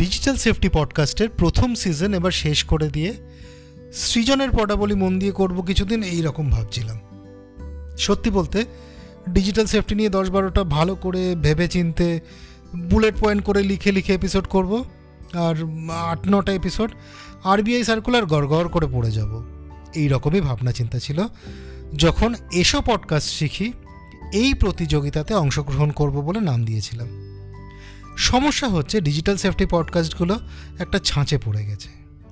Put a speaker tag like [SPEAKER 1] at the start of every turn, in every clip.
[SPEAKER 1] Digital safety পডকাস্টের প্রথম season এবার শেষ করে দিয়ে সৃজনের পটাবলি মন দিয়ে করব কিছুদিন এই রকম ভাবছিলাম। সত্যি বলতে ডিজিটাল সেফটি নিয়ে দশ বারোটা ভালো করে ভেবে চিনতে বুলেট পয়েন্ট করে লিখে লিখে এপিসোড করব, আর আট নটা এপিসোড আরবিআই সার্কুলার গড় করে পড়ে যাব। এই রকমই ভাবনা চিন্তা ছিল। যখন এসো পডকাস্ট শিখি, এই প্রতিযোগিতাতে অংশগ্রহণ করব বলে নাম দিয়েছিলাম। সমস্যা হচ্ছে ডিজিটাল সেফটি পডকাস্টগুলো একটা ছাঁচে পড়ে গেছে।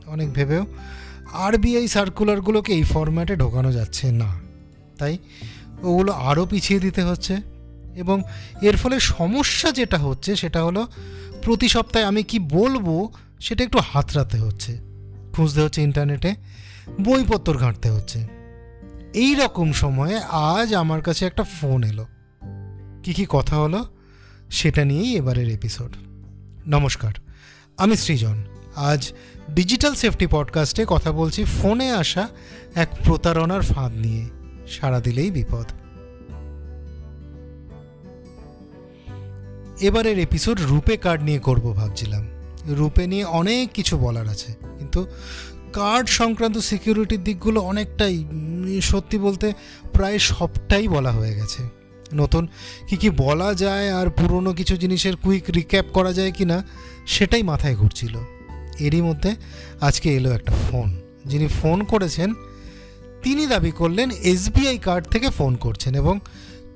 [SPEAKER 1] অনেক ভেবেও আরবিআই সার্কুলারগুলোকে এই ফরম্যাটে ঢোকানো যাচ্ছে না। তাই ওগুলো আরও পিছিয়ে দিতে হচ্ছে এবং এর ফলে সমস্যা যেটা হচ্ছে সেটা হলো প্রতি সপ্তাহে আমি কি বলব সেটা একটু হাতড়াতে হচ্ছে। খুঁজতে হচ্ছে ইন্টারনেটে বইপত্র ঘাঁটতে হচ্ছে। এই রকম সময়ে আজ আমার কাছে একটা ফোন এলো। কি কি কথা হলো? সেটা নিয়েই এবারের এপিসোড নমস্কার, আমি সৃজন। আজ ডিজিটাল সেফটি পডকাস্টে কথা বলছি ফোনে আসা এক প্রতারণার ফাঁদ নিয়ে। সারা দিলেই বিপদ। এবারের এপিসোড রূপে কার্ড নিয়ে করব ভাবছিলাম। রূপে নিয়ে অনেক কিছু বলার আছে, কিন্তু কার্ড সংক্রান্ত সিকিউরিটির দিকগুলো অনেকটাই সত্যি বলতে প্রায় সবটাই বলা হয়ে গেছে। নতুন কি কি বলা যায় আর পুরনো কিছু জিনিসের কুইক রিক্যাপ করা যায় কি না সেটাই মাথায় ঘুরছিল। এরই মধ্যে আজকে এলো একটা ফোন যিনি ফোন করেছেন, তিনি দাবি করলেন এসবিআই কার্ড থেকে ফোন করছেন এবং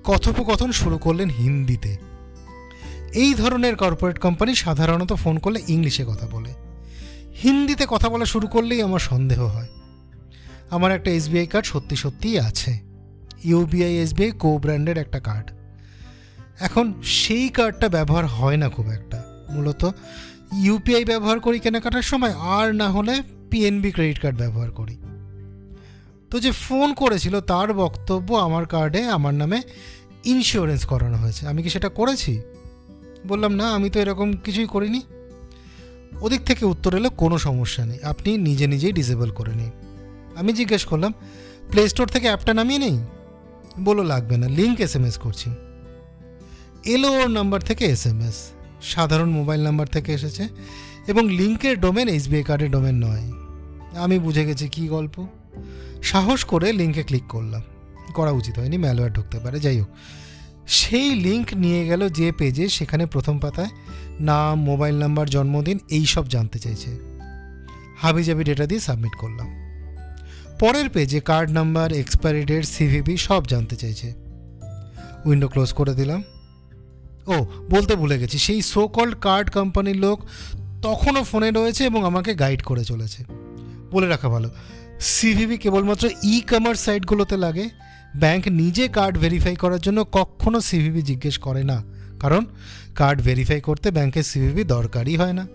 [SPEAKER 1] কথোপকথন শুরু করলেন হিন্দিতে। এই ধরনের কর্পোরেট কোম্পানি সাধারণত ফোন করলে ইংলিশে কথা বলে। হিন্দিতে কথা বলা শুরু করলেই আমার সন্দেহ হয়। আমার একটা এসবিআই কার্ড সত্যি সত্যিই আছে। ইউবিআই এসবিআই কো ব্র্যান্ডের একটা কার্ড এখন সেই কার্ডটা ব্যবহার হয় না খুব একটা। মূলত ইউপিআই ব্যবহার করি কেনাকাটার সময়, আর না হলে পিএনবি ক্রেডিট কার্ড ব্যবহার করি। তো যে ফোন করেছিল, তার বক্তব্য আমার কার্ডে আমার নামে ইন্স্যুরেন্স করানো হয়েছে। আমি কি সেটা করেছি? বললাম, না, আমি তো এরকম কিছুই করিনি। ওদিক থেকে উত্তর এলো, কোনো সমস্যা নেই। আপনি নিজে নিজেই ডিসেবল করে নিন। আমি জিজ্ঞেস করলাম প্লে স্টোর থেকে অ্যাপটা নামিয়ে নেই? বলো লাগবে না লিঙ্ক এস এম এস করছি। এলো ওর নাম্বার থেকে এস এম এস সাধারণ মোবাইল নাম্বার থেকে এসেছে এবং লিঙ্কের ডোমেন এসবিআই কার্ডের ডোমেন নয়। আমি বুঝে গেছি কি গল্প। সাহস করে লিঙ্কে ক্লিক করলাম। করা উচিত হয়নি ম্যালওয়্যার ঢুকতে পারে, যাই হোক। সেই লিঙ্ক নিয়ে গেল যে পেজে সেখানে প্রথম পাতায় নাম মোবাইল নাম্বার জন্মদিন এই সব জানতে চাইছে। হাবিজাবি ডেটা দিয়ে সাবমিট করলাম। পরের পেজে card number expiry date CVV সব জানতে চাইছে। উইন্ডো ক্লোজ করে দিলাম। ও, বলতে ভুলে গেছি। সেই সো কল্ড কার্ড কোম্পানির লোক তখনও ফোনে রয়েছে এবং আমাকে গাইড করে চলেছে। বলে রাখা ভালো। সিভিবি কেবলমাত্র ই কমার্স সাইটগুলোতে লাগে। ব্যাংক নিজে কার্ড ভেরিফাই করার জন্য কখনও সিভিবি জিজ্ঞেস করে না। কারণ কার্ড ভেরিফাই করতে ব্যাংকের সিভিবি দরকারই হয় না।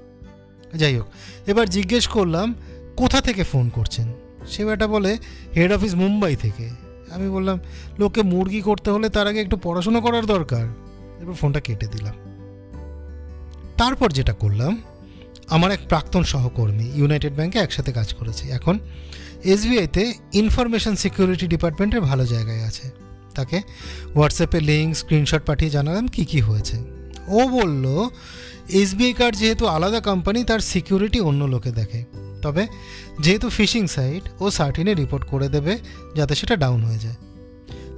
[SPEAKER 1] যাই হোক, এবার জিজ্ঞেস করলাম, কোথা থেকে ফোন করছেন? সে বেটা বলে হেড অফিস মুম্বাই থেকে। আমি বললাম লোকে মুরগি করতে হলে তার আগে একটু পড়াশুনো করার দরকার। এরপর ফোনটা কেটে দিলাম। তারপর যেটা করলাম, আমার এক প্রাক্তন সহকর্মী ইউনাইটেড ব্যাংকে একসাথে কাজ করেছে। এখন এসবিআইতে ইনফরমেশন সিকিউরিটি ডিপার্টমেন্টের ভালো জায়গায় আছে। তাকে হোয়াটসঅ্যাপে লিঙ্ক স্ক্রিনশট পাঠিয়ে জানালাম কি কি হয়েছে। ও বলল এসবিআই কার্ড যেহেতু আলাদা কোম্পানি তার সিকিউরিটি অন্য লোকে দেখে। তবে যেহেতু ফিশিং সাইট ও সার্টিনে রিপোর্ট করে দেবে যাতে সেটা ডাউন হয়ে যায়।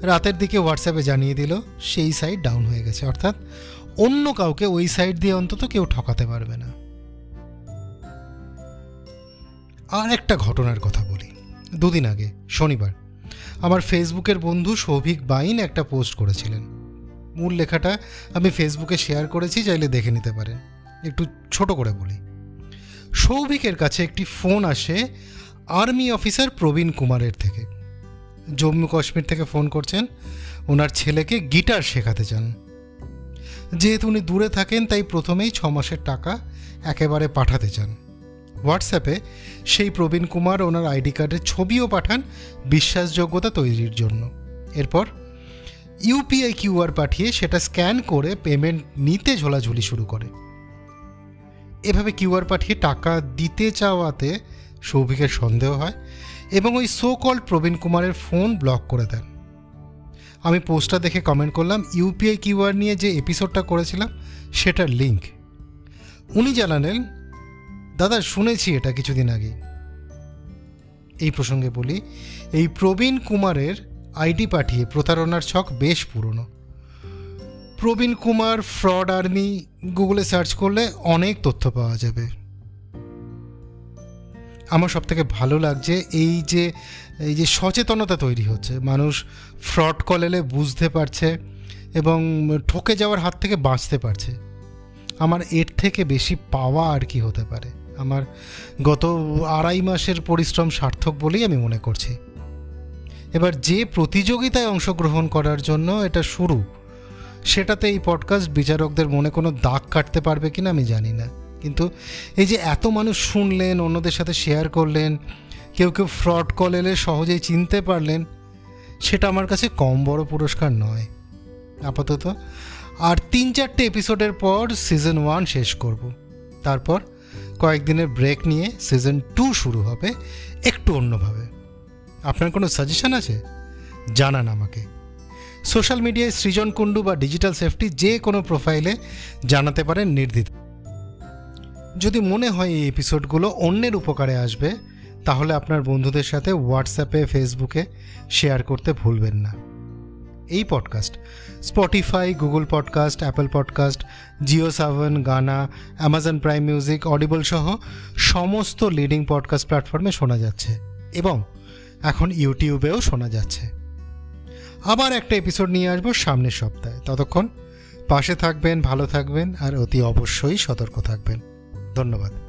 [SPEAKER 1] রাতের দিকে হোয়াটসঅ্যাপে জানিয়ে দিল, সেই সাইট ডাউন হয়ে গেছে। অর্থাৎ অন্য কাউকে ওই সাইট দিয়ে অন্তত কেউ ঠকাতে পারবে না। আর একটা ঘটনার কথা বলি। দুদিন আগে, শনিবার, আমার ফেসবুকের বন্ধু সৌভিক বাইন একটা পোস্ট করেছিলেন। মূল লেখাটা আমি ফেসবুকে শেয়ার করেছি, চাইলে দেখে নিতে পারেন। একটু ছোট করে বলি। সৌভিকের কাছে একটি ফোন আসে আর্মি অফিসার প্রবীণ কুমারের থেকে। জম্মু কাশ্মীর থেকে ফোন করছেন, ওনার ছেলেকে গিটার শেখাতে চান যেহেতু উনি দূরে থাকেন, তাই প্রথমেই ছ মাসের টাকা একেবারে পাঠাতে চান। হোয়াটসঅ্যাপে সেই প্রবীণ কুমার ওনার আইডি কার্ডের ছবিও পাঠান বিশ্বাসযোগ্যতা তৈরির জন্য। এরপর ইউপিআই কিউআর পাঠিয়ে সেটা স্ক্যান করে পেমেন্ট নিতে ঝোলাঝুলি শুরু করে। এভাবে কিউআর পাঠিয়ে টাকা দিতে চাওয়াতে সৌভিকের সন্দেহ হয় এবং ওই সো কল্ড প্রবীণ কুমারের ফোন ব্লক করে দেন। আমি পোস্টটা দেখে কমেন্ট করলাম ইউপিআই কিউআর নিয়ে যে এপিসোডটা করেছিলাম, সেটার লিঙ্ক উনি জানালেন, দাদা, শুনেছি এটা কিছুদিন আগে। এই প্রসঙ্গে বলি, এই প্রবীণ কুমারের আইডি পাঠিয়ে প্রতারণার ছক বেশ পুরনো। প্রবীণ কুমার, ফ্রড আর্মি, গুগলে সার্চ করলে অনেক তথ্য পাওয়া যাবে। আমার সব থেকে ভালো লাগছে এই যে এই যে সচেতনতা তৈরি হচ্ছে। মানুষ ফ্রড কল এলে বুঝতে পারছে এবং ঠকে যাওয়ার হাত থেকে বাঁচতে পারছে। আমার এর থেকে বেশি পাওয়া আর কি হতে পারে? আমার গত আড়াই মাসের পরিশ্রম সার্থক বলেই আমি মনে করছি। এবার যে প্রতিযোগিতায় অংশগ্রহণ করার জন্য এটা শুরু সেটাতে এই পডকাস্ট বিচারকদের মনে কোনো দাগ কাটতে পারবে কিনা আমি জানি না। কিন্তু এই যে এত মানুষ শুনলেন, অন্যদের সাথে শেয়ার করলেন, কেউ কেউ ফ্রড কল এলে সহজেই চিনতে পারলেন, সেটা আমার কাছে কম বড় পুরস্কার নয়। আপাতত। আর তিন চারটে এপিসোডের পর সিজন ওয়ান শেষ করব। তারপর কয়েকদিনের ব্রেক নিয়ে সিজন টু শুরু হবে, একটু অন্যভাবে। আপনার কোনো সাজেশন আছে? জানান আমাকে। সোশ্যাল মিডিয়ায় সৃজন কুণ্ডু বা ডিজিটাল সেফটি যে কোনো প্রোফাইলে জানাতে পারেন নির্দ্বিধ যদি মনে হয় এই এপিসোডগুলো অন্যের উপকারে আসবে, তাহলে আপনার বন্ধুদের সাথে হোয়াটসঅ্যাপে ফেসবুকে শেয়ার করতে ভুলবেন না। এই podcast Spotify Google podcast Apple podcast Jio Saavn Gaana Amazon Prime music Audible সহ সমস্ত লিডিং পডকাস্ট প্ল্যাটফর্মে শোনা যাচ্ছে এবং এখন ইউটিউবেও শোনা যাচ্ছে। আবার একটা এপিসোড নিয়ে আসব সামনের সপ্তাহে। ততক্ষণ পাশে থাকবেন, ভালো থাকবেন, আর অতি অবশ্যই সতর্ক থাকবেন। ধন্যবাদ।